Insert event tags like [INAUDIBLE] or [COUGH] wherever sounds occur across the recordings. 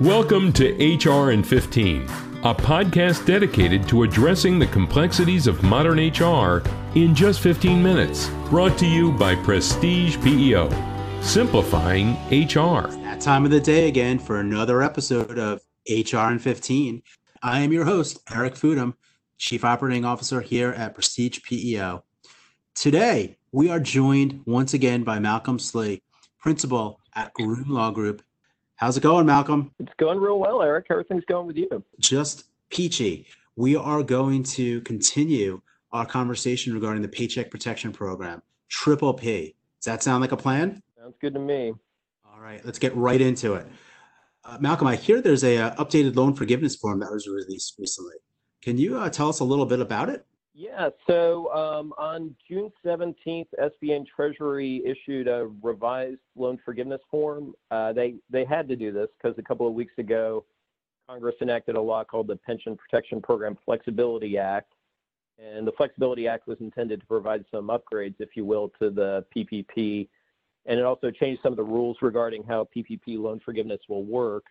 Welcome to HR in 15, a podcast dedicated to addressing the complexities of modern HR in just 15 minutes. Brought to you by Prestige PEO, simplifying HR. That time of the day again for another episode of HR in 15. I am your host, Eric Foodham, Chief Operating Officer here at Prestige PEO. Today, we are joined once again by Malcolm Slee, Principal at Groom Law Group How's it going, Malcolm? It's going real well, Eric. Everything's going with you? Just peachy. We are going to continue our conversation regarding the Paycheck Protection Program, Triple P. Does that sound like a plan? Sounds good to me. All right, let's get right into it. Uh, Malcolm, I hear there's a uh, updated loan forgiveness form that was released recently. Can you uh, tell us a little bit about it? Yeah, so um, on June 17th, SBA and Treasury issued a revised loan forgiveness form. Uh, they, they had to do this because a couple of weeks ago, Congress enacted a law called the Pension Protection Program Flexibility Act. And the Flexibility Act was intended to provide some upgrades, if you will, to the PPP. And it also changed some of the rules regarding how PPP loan forgiveness will work.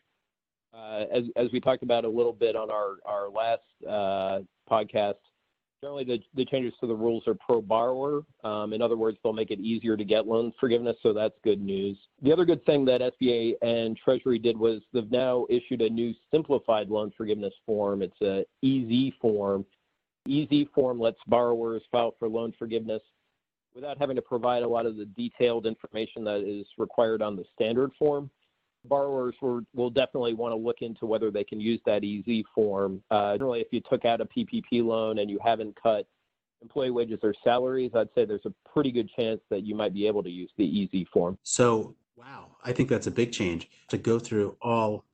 Uh, as, as we talked about a little bit on our, our last uh, podcast, Generally, the, the changes to the rules are pro borrower. Um, in other words, they'll make it easier to get loan forgiveness, so that's good news. The other good thing that SBA and Treasury did was they've now issued a new simplified loan forgiveness form. It's a EZ form. EZ form lets borrowers file for loan forgiveness without having to provide a lot of the detailed information that is required on the standard form borrowers will, definitely want to look into whether they can use that EZ form. Uh, generally, if you took out a PPP loan and you haven't cut employee wages or salaries, I'd say there's a pretty good chance that you might be able to use the EZ form. So, wow, I think that's a big change to go through all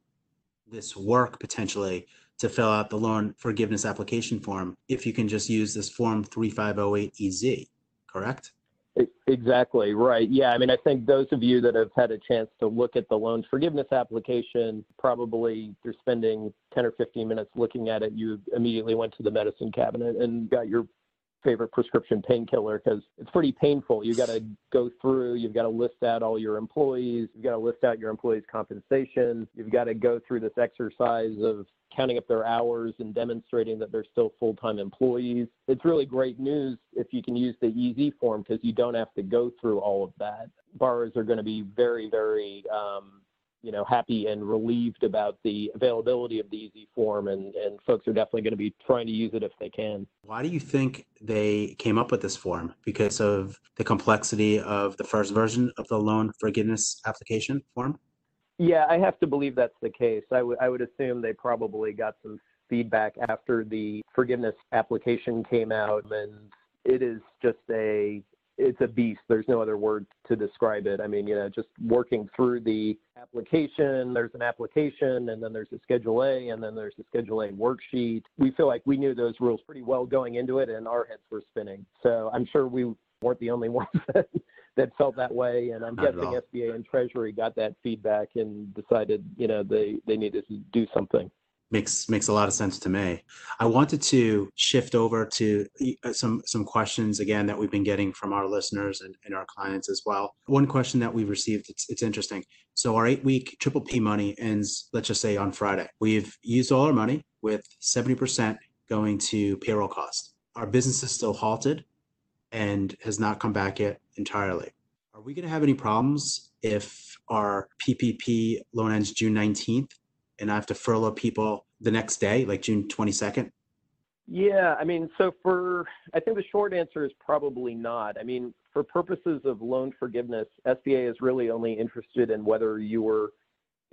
this work potentially to fill out the loan forgiveness application form if you can just use this form 3508 EZ, correct? Exactly right. Yeah, I mean, I think those of you that have had a chance to look at the loan forgiveness application, probably you're spending 10 or 15 minutes looking at it. You immediately went to the medicine cabinet and got your favorite prescription painkiller because it's pretty painful. You've got to go through, you've got to list out all your employees, you've got to list out your employees' compensation, you've got to go through this exercise of counting up their hours and demonstrating that they're still full-time employees. It's really great news if you can use the EZ form because you don't have to go through all of that. Borrowers are going to be very, very um, you know, happy and relieved about the availability of the EZ form, and, and folks are definitely going to be trying to use it if they can. Why do you think they came up with this form? Because of the complexity of the first version of the loan forgiveness application form? Yeah, I have to believe that's the case. I, w- I would assume they probably got some feedback after the forgiveness application came out, and it is just a it's a beast. There's no other word to describe it. I mean, you know, just working through the application, there's an application, and then there's a Schedule A, and then there's a Schedule A worksheet. We feel like we knew those rules pretty well going into it, and our heads were spinning. So I'm sure we weren't the only [LAUGHS] ones that, that felt that way. And I'm Not guessing SBA and Treasury got that feedback and decided, you know, they, they needed to do something makes makes a lot of sense to me. I wanted to shift over to uh, some some questions again that we've been getting from our listeners and, and our clients as well. One question that we've received, it's, it's interesting. So our eight week triple P money ends, let's just say on Friday. We've used all our money with 70% going to payroll costs. Our business is still halted and has not come back yet entirely. Are we going to have any problems if our PPP loan ends June 19th and I have to furlough people the next day, like June 22nd? Yeah, I mean, so for, I think the short answer is probably not. I mean, for purposes of loan forgiveness, SBA is really only interested in whether you were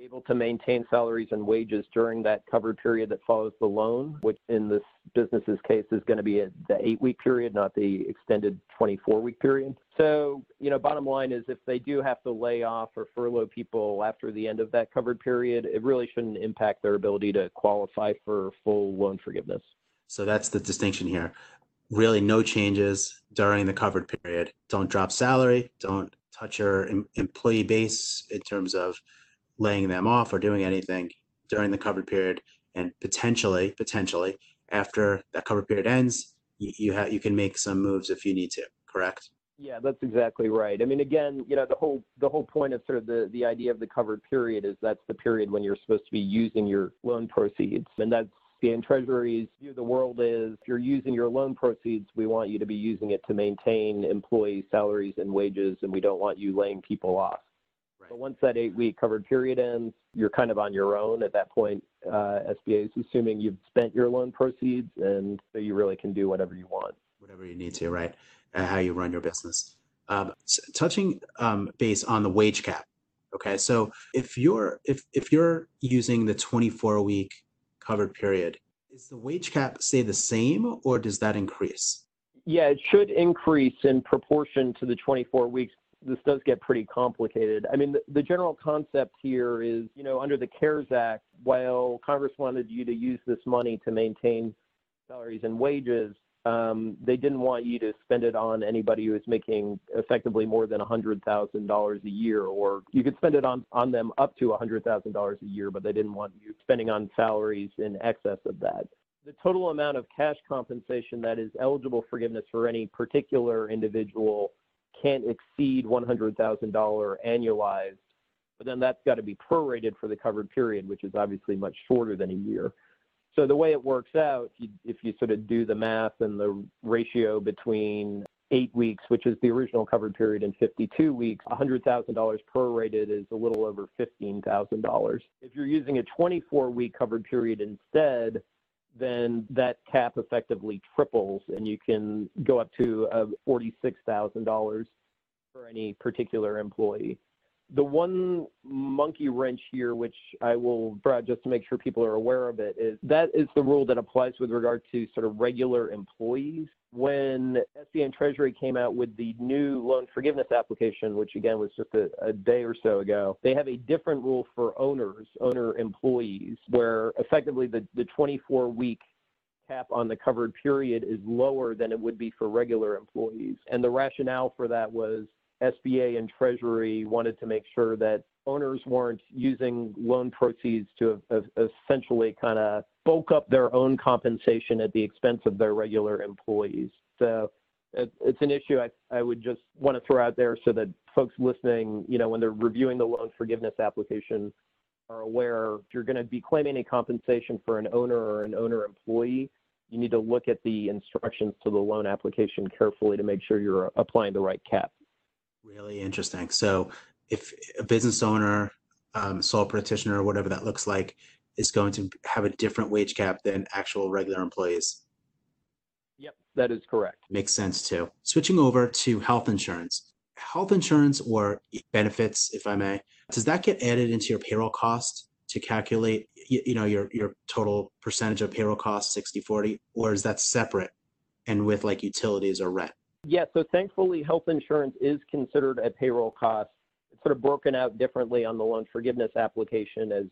able to maintain salaries and wages during that covered period that follows the loan, which in this business's case is going to be the eight week period, not the extended 24 week period. So, you know, bottom line is if they do have to lay off or furlough people after the end of that covered period, it really shouldn't impact their ability to qualify for full loan forgiveness. So that's the distinction here. Really, no changes during the covered period. Don't drop salary, don't touch your em- employee base in terms of laying them off or doing anything during the covered period and potentially potentially after that covered period ends you you, you can make some moves if you need to correct Yeah, that's exactly right. I mean, again, you know, the whole the whole point of sort of the the idea of the covered period is that's the period when you're supposed to be using your loan proceeds, and that's the and Treasury's view of the world is if you're using your loan proceeds, we want you to be using it to maintain employee salaries and wages, and we don't want you laying people off. Right. But once that eight-week covered period ends, you're kind of on your own at that point. Uh, SBA is assuming you've spent your loan proceeds, and so you really can do whatever you want. Whatever you need to, right? Uh, how you run your business. Um, touching um, base on the wage cap. Okay, so if you're if if you're using the 24 week covered period, is the wage cap stay the same or does that increase? Yeah, it should increase in proportion to the 24 weeks this does get pretty complicated. I mean, the, the, general concept here is, you know, under the CARES Act, while Congress wanted you to use this money to maintain salaries and wages, um, they didn't want you to spend it on anybody who is making effectively more than $100,000 a year, or you could spend it on, on them up to $100,000 a year, but they didn't want you spending on salaries in excess of that. The total amount of cash compensation that is eligible forgiveness for any particular individual can't exceed $100,000 annualized, but then that's got to be prorated for the covered period, which is obviously much shorter than a year. So the way it works out, if you, if you sort of do the math and the ratio between eight weeks, which is the original covered period, and 52 weeks, $100,000 prorated is a little over $15,000. If you're using a 24 week covered period instead, then that cap effectively triples and you can go up to uh, $46,000 for any particular employee. The one monkey wrench here, which I will draw just to make sure people are aware of it, is that is the rule that applies with regard to sort of regular employees. When SBA and Treasury came out with the new loan forgiveness application, which again was just a, a day or so ago, they have a different rule for owners, owner employees, where effectively the, the 24 week cap on the covered period is lower than it would be for regular employees. And the rationale for that was SBA and Treasury wanted to make sure that owners weren't using loan proceeds to essentially kind of bulk up their own compensation at the expense of their regular employees. So it's an issue I, I would just want to throw out there so that folks listening, you know, when they're reviewing the loan forgiveness application, are aware if you're going to be claiming a compensation for an owner or an owner employee, you need to look at the instructions to the loan application carefully to make sure you're applying the right cap. Really interesting. So if a business owner, um, sole practitioner, or whatever that looks like, is going to have a different wage cap than actual regular employees. Yep, that is correct. Makes sense too. Switching over to health insurance. Health insurance or benefits, if I may, does that get added into your payroll cost to calculate you, you know your your total percentage of payroll cost 60 40 or is that separate and with like utilities or rent? Yeah, so thankfully, health insurance is considered a payroll cost. It's sort of broken out differently on the loan forgiveness application as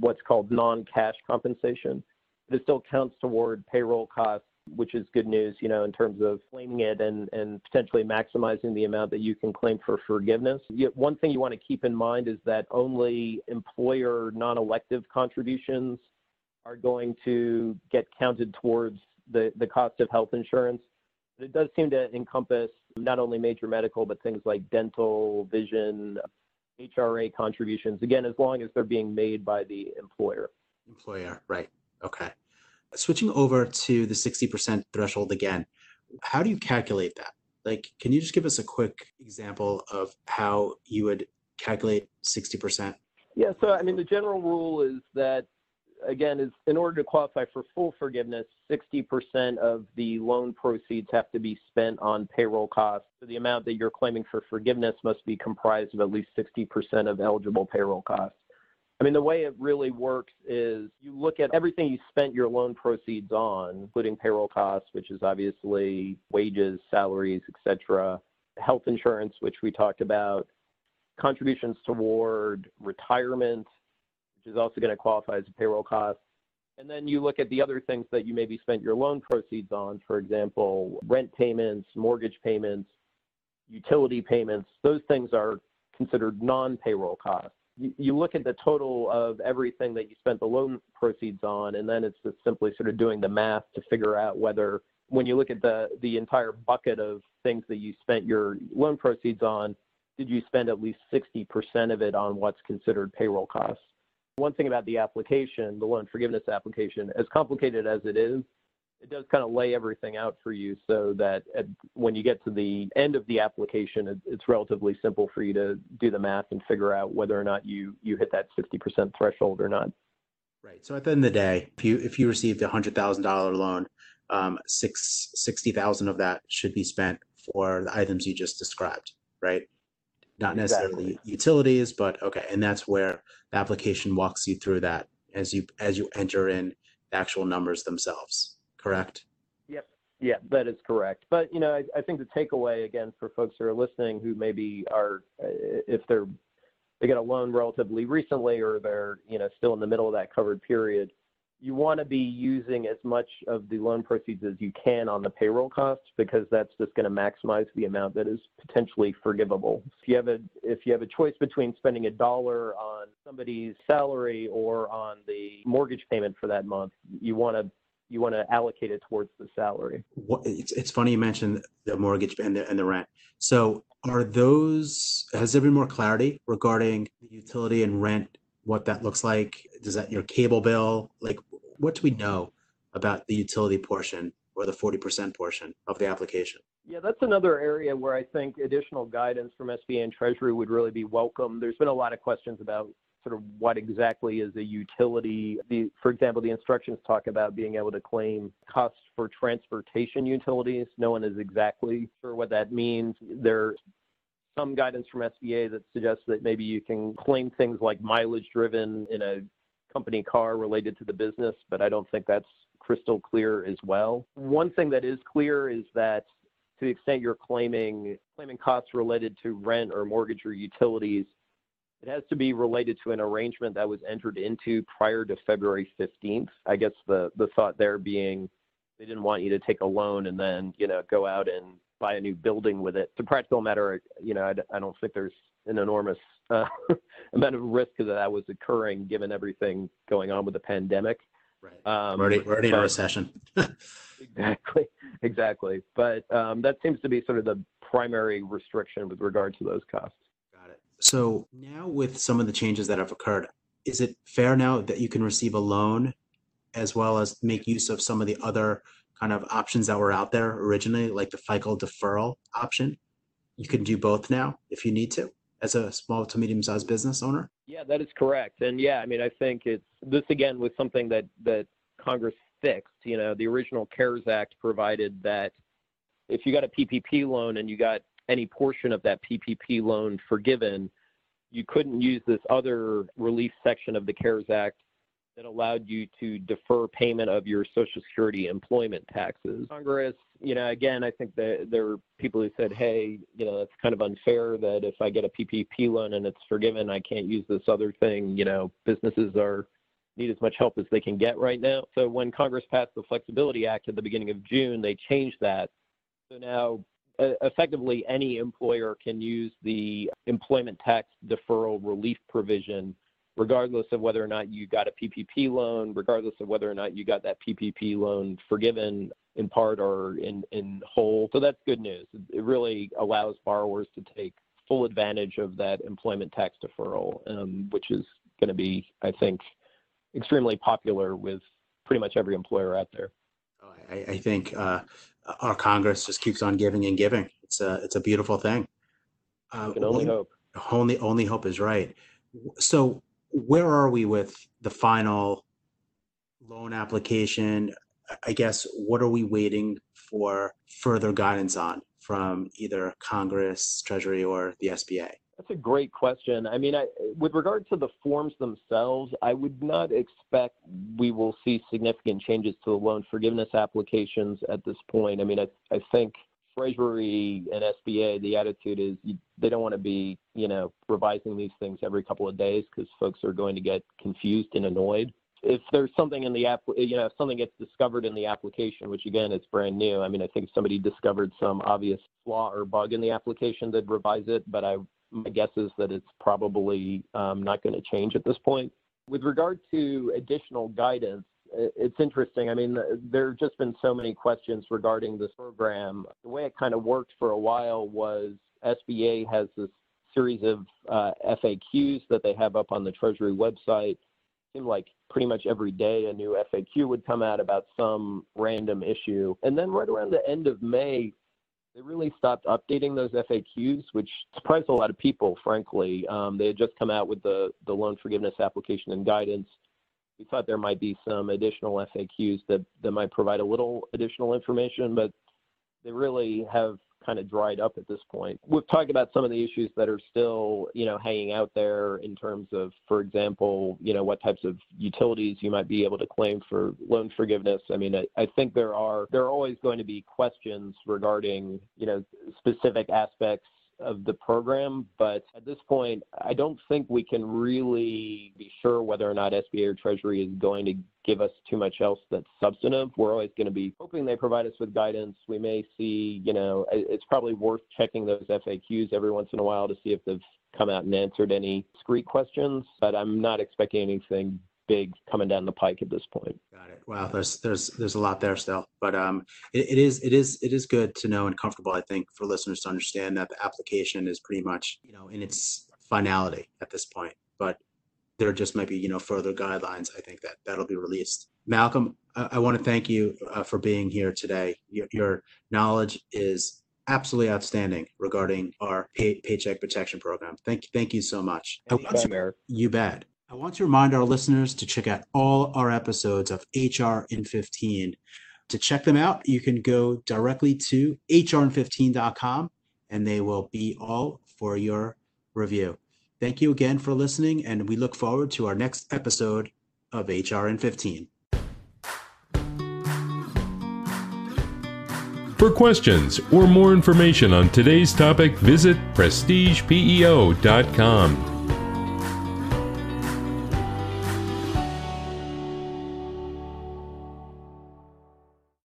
what's called non cash compensation. But it still counts toward payroll costs, which is good news, you know, in terms of claiming it and, and potentially maximizing the amount that you can claim for forgiveness. One thing you want to keep in mind is that only employer non elective contributions are going to get counted towards the, the cost of health insurance it does seem to encompass not only major medical, but things like dental, vision, HRA contributions, again, as long as they're being made by the employer. Employer, right. Okay. Switching over to the 60% threshold again, how do you calculate that? Like, can you just give us a quick example of how you would calculate 60%? Yeah, so I mean, the general rule is that again, is in order to qualify for full forgiveness, 60% of the loan proceeds have to be spent on payroll costs. So the amount that you're claiming for forgiveness must be comprised of at least 60% of eligible payroll costs. I mean, the way it really works is you look at everything you spent your loan proceeds on, including payroll costs, which is obviously wages, salaries, etc., health insurance, which we talked about, contributions toward retirement, which is also going to qualify as a payroll cost. And then you look at the other things that you maybe spent your loan proceeds on, for example, rent payments, mortgage payments, utility payments. Those things are considered non payroll costs. You, look at the total of everything that you spent the loan proceeds on, and then it's just simply sort of doing the math to figure out whether when you look at the the entire bucket of things that you spent your loan proceeds on, did you spend at least 60% of it on what's considered payroll costs? One thing about the application, the loan forgiveness application, as complicated as it is, it does kind of lay everything out for you so that at, when you get to the end of the application, it, it's relatively simple for you to do the math and figure out whether or not you you hit that 60% threshold or not. Right. So at the end of the day, if you if you received a hundred thousand dollar loan, um, six sixty thousand of that should be spent for the items you just described, right? Not necessarily Exactly. utilities, but okay, and that's where the application walks you through that as you as you enter in the actual numbers themselves. Correct. Yep. Yeah, that is correct. But you know, I, I think the takeaway again for folks who are listening who maybe are, if they're they get a loan relatively recently or they're you know still in the middle of that covered period, you want to be using as much of the loan proceeds as you can on the payroll costs because that's just going to maximize the amount that is potentially forgivable. If you have a if you have a choice between spending a dollar on somebody's salary or on the mortgage payment for that month, you want to you want to allocate it towards the salary. What it's it's funny you mentioned the mortgage and the and the rent. So are those has there been more clarity regarding the utility and rent, what that looks like? Does that your cable bill? Like what do we know about the utility portion or the 40% portion of the application? Yeah, that's another area where I think additional guidance from SBA and Treasury would really be welcome. There's been a lot of questions about sort of what exactly is a utility. The, for example, the instructions talk about being able to claim costs for transportation utilities. No one is exactly sure what that means. There's some guidance from SBA that suggests that maybe you can claim things like mileage driven in a company car related to the business, but I don't think that's crystal clear as well. One thing that is clear is that to the extent you're claiming claiming costs related to rent or mortgage or utilities, it has to be related to an arrangement that was entered into prior to February 15th. I guess the the thought there being they didn't want you to take a loan and then you know go out and buy a new building with it. It's a practical matter, you know, I, I don't think there's an enormous uh, [LAUGHS] amount of risk that that was occurring given everything going on with the pandemic. Right. Um, We're already, we're already in a recession. [LAUGHS] Exactly, exactly. But um, that seems to be sort of the primary restriction with regard to those costs. Got it. So now with some of the changes that have occurred, is it fair now that you can receive a loan as well as make use of some of the other kind of options that were out there originally, like the FICA deferral option? You can do both now if you need to as a small to medium sized business owner? Yeah, that is correct. And yeah, I mean, I think it's this again was something that that Congress fixed. You know, the original CARES Act provided that if you got a PPP loan and you got any portion of that PPP loan forgiven, you couldn't use this other relief section of the CARES Act that allowed you to defer payment of your Social Security employment taxes. Congress, you know, again, I think that there are people who said, hey, you know, it's kind of unfair that if I get a PPP loan and it's forgiven, I can't use this other thing. You know, businesses are need as much help as they can get right now. So when Congress passed the Flexibility Act at the beginning of June, they changed that. So now effectively any employer can use the employment tax deferral relief provision regardless of whether or not you got a PPP loan, regardless of whether or not you got that PPP loan forgiven in part or in, in whole. So that's good news. It really allows borrowers to take full advantage of that employment tax deferral, um, which is going to be, I think, extremely popular with pretty much every employer out there. I, I think uh, our Congress just keeps on giving and giving. It's a it's a beautiful thing. Uh, only one- hope. only only hope is right. So where are we with the final loan application? I guess what are we waiting for further guidance on from either Congress, Treasury, or the SBA? That's a great question. I mean, I, with regard to the forms themselves, I would not expect we will see significant changes to the loan forgiveness applications at this point. I mean, I, I think Treasury and SBA, the attitude is you, they don't want to be, you know, revising these things every couple of days because folks are going to get confused and annoyed. If there's something in the app, you know, if something gets discovered in the application, which again, is brand new. I mean, I think somebody discovered some obvious flaw or bug in the application that revise it, but I my guess is that it's probably um, not going to change at this point. With regard to additional guidance, it's interesting. I mean, there have just been so many questions regarding this program. The way it kind of worked for a while was SBA has this series of uh, FAQs that they have up on the Treasury website. It seemed like pretty much every day a new FAQ would come out about some random issue. And then right around the end of May, they really stopped updating those FAQs, which surprised a lot of people, frankly. Um, they had just come out with the, the loan forgiveness application and guidance. We thought there might be some additional FAQs that, that might provide a little additional information, but they really have kind of dried up at this point. We've talked about some of the issues that are still, you know, hanging out there in terms of, for example, you know, what types of utilities you might be able to claim for loan forgiveness. I mean, I, I think there are there are always going to be questions regarding, you know, specific aspects of the program, but at this point, I don't think we can really be sure whether or not SBA or Treasury is going to give us too much else that's substantive. We're always going to be hoping they provide us with guidance. We may see, you know, it's probably worth checking those FAQs every once in a while to see if they've come out and answered any discrete questions, but I'm not expecting anything big coming down the pike at this point. Got it. Wow, there's there's there's a lot there still, but um, it, it is it is it is good to know and comfortable. I think for listeners to understand that the application is pretty much you know in its finality at this point, but there just might be you know further guidelines. I think that that'll be released. Malcolm, I, I want to thank you uh, for being here today. Your, your knowledge is absolutely outstanding regarding our pay, paycheck protection program. Thank thank you so much. Anytime. You bet. I want to remind our listeners to check out all our episodes of HR in 15. To check them out, you can go directly to hrn15.com and they will be all for your review. Thank you again for listening, and we look forward to our next episode of HR in 15. For questions or more information on today's topic, visit prestigepeo.com.